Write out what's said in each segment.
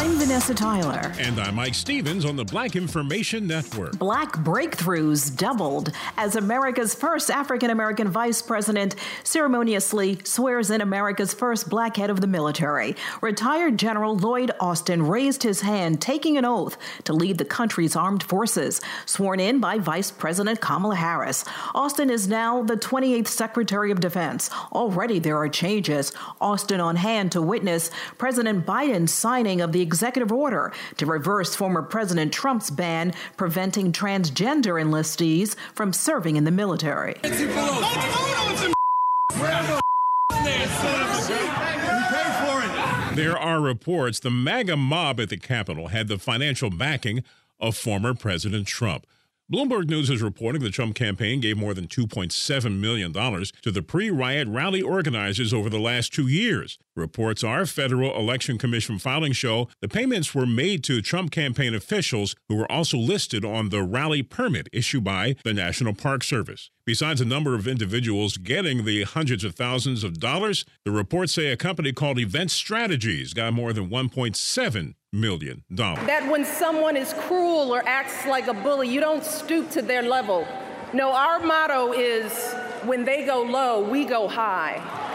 I'm Vanessa Tyler. And I'm Mike Stevens on the Black Information Network. Black breakthroughs doubled as America's first African American vice president ceremoniously swears in America's first black head of the military. Retired General Lloyd Austin raised his hand, taking an oath to lead the country's armed forces, sworn in by Vice President Kamala Harris. Austin is now the 28th Secretary of Defense. Already there are changes. Austin on hand to witness President Biden's signing of the executive order to reverse former President Trump's ban preventing transgender enlistees from serving in the military. There are reports the MAGA mob at the Capitol had the financial backing of former President Trump. Bloomberg News is reporting the Trump campaign gave more than $2.7 million to the pre riot rally organizers over the last two years. Reports are Federal Election Commission filings show the payments were made to Trump campaign officials who were also listed on the rally permit issued by the National Park Service. Besides a number of individuals getting the hundreds of thousands of dollars, the reports say a company called Event Strategies got more than 1.7 million dollars. That when someone is cruel or acts like a bully, you don't stoop to their level. No, our motto is when they go low, we go high.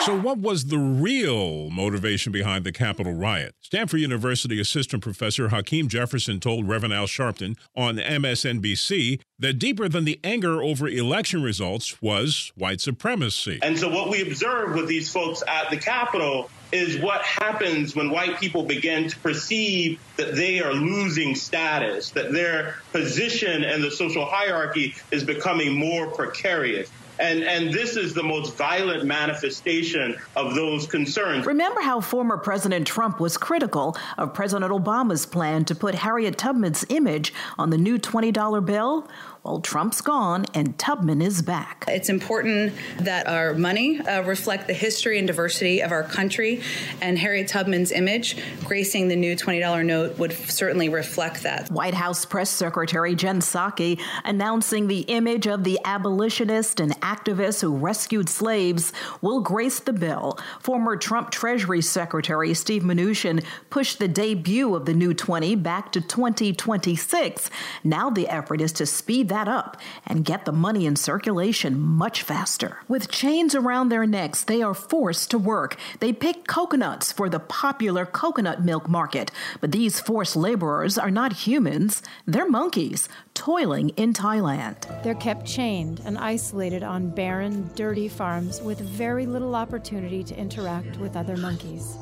So, what was the real motivation behind the Capitol riot? Stanford University assistant professor Hakeem Jefferson told Reverend Al Sharpton on MSNBC that deeper than the anger over election results was white supremacy. And so, what we observed with these folks at the Capitol is what happens when white people begin to perceive that they are losing status, that their position in the social hierarchy is becoming more precarious. And, and this is the most violent manifestation of those concerns. Remember how former President Trump was critical of President Obama's plan to put Harriet Tubman's image on the new $20 bill? Well, Trump's gone and Tubman is back. It's important that our money uh, reflect the history and diversity of our country, and Harriet Tubman's image gracing the new $20 note would certainly reflect that. White House Press Secretary Jen Psaki announcing the image of the abolitionist and activist who rescued slaves will grace the bill. Former Trump Treasury Secretary Steve Mnuchin pushed the debut of the new 20 back to 2026. Now the effort is to speed that up and get the money in circulation much faster. With chains around their necks, they are forced to work. They pick coconuts for the popular coconut milk market. But these forced laborers are not humans, they're monkeys toiling in Thailand. They're kept chained and isolated on barren, dirty farms with very little opportunity to interact with other monkeys.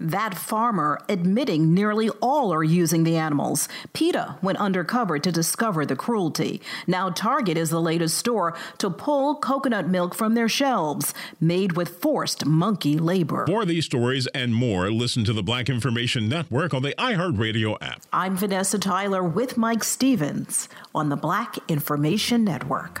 That farmer admitting nearly all are using the animals. PETA went undercover to discover the cruelty. Now, Target is the latest store to pull coconut milk from their shelves, made with forced monkey labor. For these stories and more, listen to the Black Information Network on the iHeartRadio app. I'm Vanessa Tyler with Mike Stevens on the Black Information Network.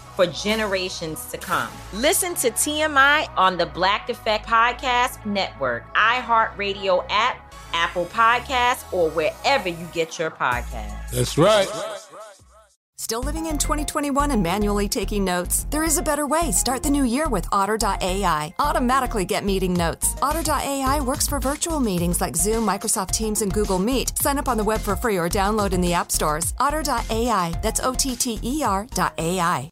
for generations to come. Listen to TMI on the Black Effect Podcast Network, iHeartRadio app, Apple Podcasts, or wherever you get your podcasts. That's right. Still living in 2021 and manually taking notes? There is a better way. Start the new year with Otter.ai. Automatically get meeting notes. Otter.ai works for virtual meetings like Zoom, Microsoft Teams, and Google Meet. Sign up on the web for free or download in the app stores. Otter.ai. That's O T T E R.ai.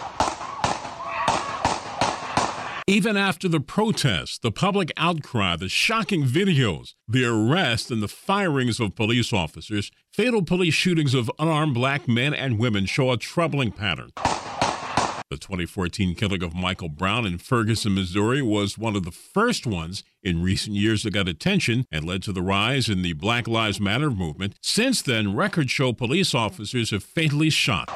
Even after the protests, the public outcry, the shocking videos, the arrest and the firings of police officers, fatal police shootings of unarmed black men and women show a troubling pattern. The 2014 killing of Michael Brown in Ferguson, Missouri was one of the first ones in recent years that got attention and led to the rise in the Black Lives Matter movement. Since then, records show police officers have fatally shot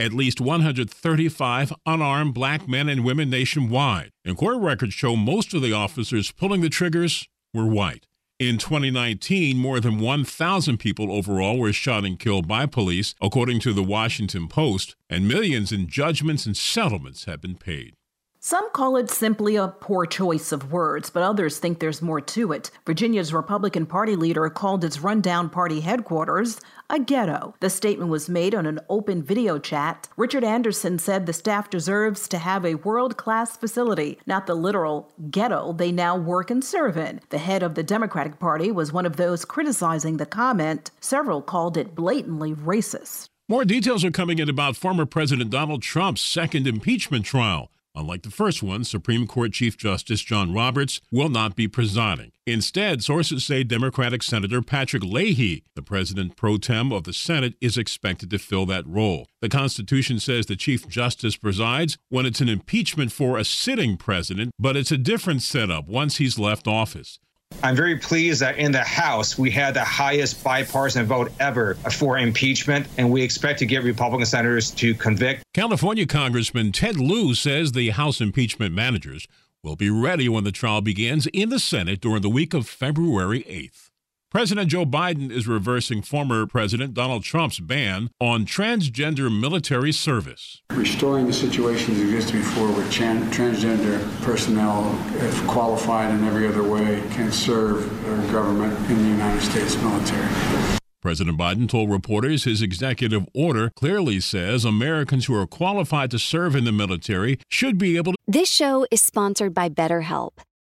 at least 135 unarmed black men and women nationwide. And court records show most of the officers pulling the triggers were white. In 2019, more than 1,000 people overall were shot and killed by police, according to the Washington Post, and millions in judgments and settlements have been paid. Some call it simply a poor choice of words, but others think there's more to it. Virginia's Republican Party leader called its rundown party headquarters a ghetto. The statement was made on an open video chat. Richard Anderson said the staff deserves to have a world class facility, not the literal ghetto they now work and serve in. The head of the Democratic Party was one of those criticizing the comment. Several called it blatantly racist. More details are coming in about former President Donald Trump's second impeachment trial. Unlike the first one, Supreme Court Chief Justice John Roberts will not be presiding. Instead, sources say Democratic Senator Patrick Leahy, the president pro tem of the Senate, is expected to fill that role. The Constitution says the Chief Justice presides when it's an impeachment for a sitting president, but it's a different setup once he's left office. I'm very pleased that in the House, we had the highest bipartisan vote ever for impeachment, and we expect to get Republican senators to convict. California Congressman Ted Lieu says the House impeachment managers will be ready when the trial begins in the Senate during the week of February 8th. President Joe Biden is reversing former President Donald Trump's ban on transgender military service. Restoring the situation that existed before where tran- transgender personnel, if qualified in every other way, can serve our government in the United States military. President Biden told reporters his executive order clearly says Americans who are qualified to serve in the military should be able to. This show is sponsored by BetterHelp.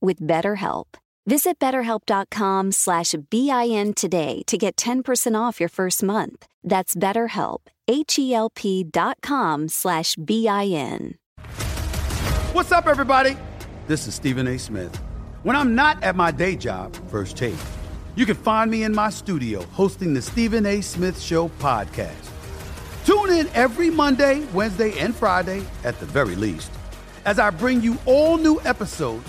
with BetterHelp. Visit betterhelp.com slash BIN today to get 10% off your first month. That's BetterHelp, H-E-L-P dot com slash BIN. What's up, everybody? This is Stephen A. Smith. When I'm not at my day job, First Take, you can find me in my studio hosting the Stephen A. Smith Show podcast. Tune in every Monday, Wednesday, and Friday at the very least. as I bring you all new episodes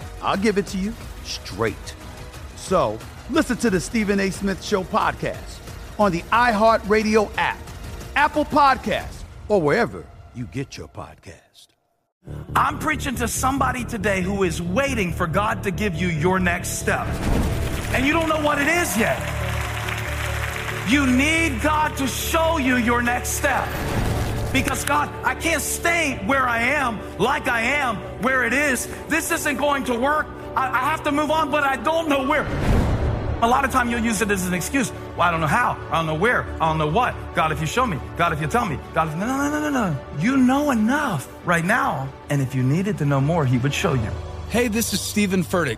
I'll give it to you straight. So listen to the Stephen A. Smith Show podcast on the iHeartRadio app, Apple Podcast, or wherever you get your podcast. I'm preaching to somebody today who is waiting for God to give you your next step. And you don't know what it is yet. You need God to show you your next step. Because God, I can't stay where I am, like I am, where it is. This isn't going to work. I, I have to move on, but I don't know where. A lot of time you'll use it as an excuse. Well, I don't know how. I don't know where. I don't know what. God, if you show me. God, if you tell me. God, if, no, no, no, no, no. You know enough right now. And if you needed to know more, He would show you. Hey, this is Stephen Furtick.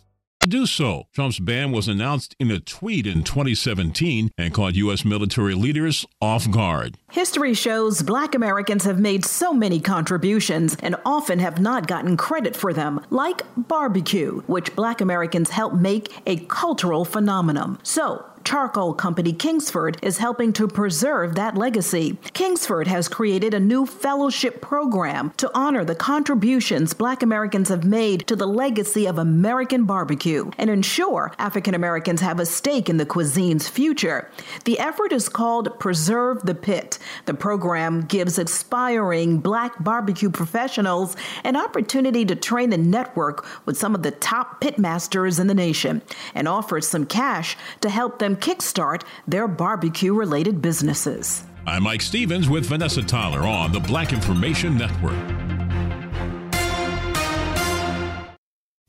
To do so, Trump's ban was announced in a tweet in 2017 and caught U.S. military leaders off guard. History shows black Americans have made so many contributions and often have not gotten credit for them, like barbecue, which black Americans helped make a cultural phenomenon. So, charcoal company Kingsford is helping to preserve that legacy. Kingsford has created a new fellowship program to honor the contributions Black Americans have made to the legacy of American barbecue and ensure African Americans have a stake in the cuisine's future. The effort is called Preserve the Pit. The program gives aspiring Black barbecue professionals an opportunity to train and network with some of the top pitmasters in the nation and offers some cash to help them kickstart their barbecue related businesses. I'm Mike Stevens with Vanessa Tyler on the Black Information Network.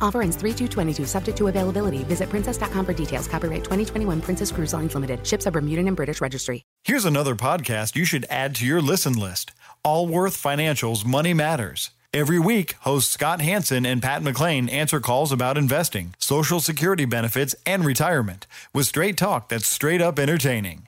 Offer ends 3 22 subject to availability. Visit princess.com for details. Copyright 2021 Princess Cruise Lines Limited. Ships are Bermudan and British Registry. Here's another podcast you should add to your listen list Allworth Financial's Money Matters. Every week, hosts Scott Hanson and Pat McClain answer calls about investing, Social Security benefits, and retirement with straight talk that's straight up entertaining.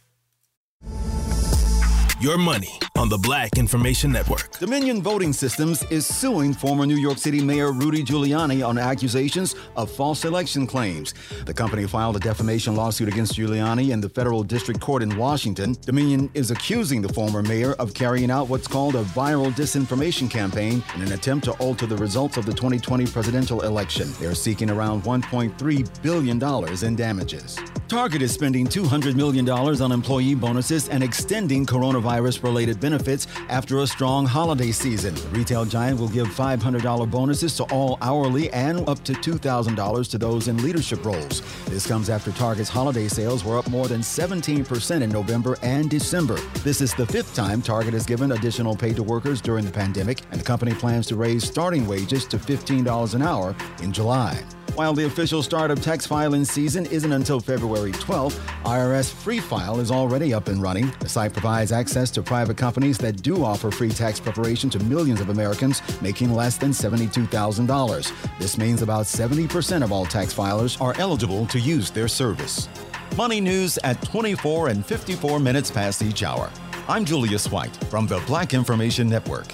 Your money on the Black Information Network. Dominion Voting Systems is suing former New York City Mayor Rudy Giuliani on accusations of false election claims. The company filed a defamation lawsuit against Giuliani in the federal district court in Washington. Dominion is accusing the former mayor of carrying out what's called a viral disinformation campaign in an attempt to alter the results of the 2020 presidential election. They're seeking around $1.3 billion in damages. Target is spending $200 million on employee bonuses and extending coronavirus related benefits after a strong holiday season. The retail giant will give $500 bonuses to all hourly and up to $2,000 to those in leadership roles. This comes after Target's holiday sales were up more than 17% in November and December. This is the fifth time Target has given additional pay to workers during the pandemic, and the company plans to raise starting wages to $15 an hour in July. While the official start of tax filing season isn't until February 12th, IRS Free File is already up and running. The site provides access to private companies that do offer free tax preparation to millions of Americans making less than $72,000. This means about 70% of all tax filers are eligible to use their service. Money news at 24 and 54 minutes past each hour. I'm Julius White from the Black Information Network.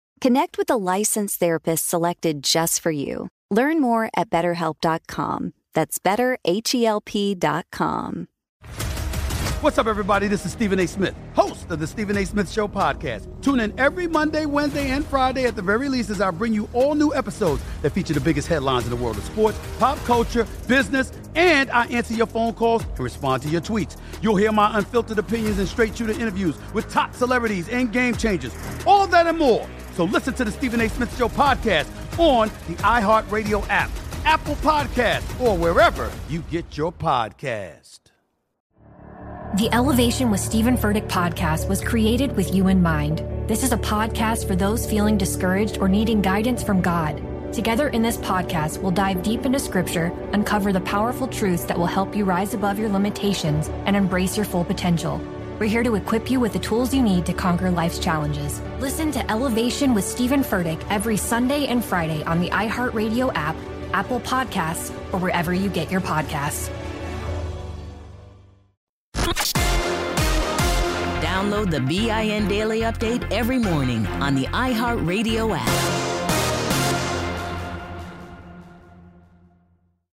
Connect with a licensed therapist selected just for you. Learn more at betterhelp.com. That's betterhelp.com. What's up, everybody? This is Stephen A. Smith, host of the Stephen A. Smith Show podcast. Tune in every Monday, Wednesday, and Friday at the very least as I bring you all new episodes that feature the biggest headlines in the world of sports, pop culture, business, and I answer your phone calls and respond to your tweets. You'll hear my unfiltered opinions and straight shooter interviews with top celebrities and game changers. All that and more. So listen to the Stephen A. Smith Show podcast on the iHeartRadio app, Apple Podcast, or wherever you get your podcast. The Elevation with Stephen Furtick podcast was created with you in mind. This is a podcast for those feeling discouraged or needing guidance from God. Together in this podcast, we'll dive deep into scripture, uncover the powerful truths that will help you rise above your limitations and embrace your full potential. We're here to equip you with the tools you need to conquer life's challenges. Listen to Elevation with Stephen Furtick every Sunday and Friday on the iHeartRadio app, Apple Podcasts, or wherever you get your podcasts. Download the BIN Daily Update every morning on the iHeartRadio app.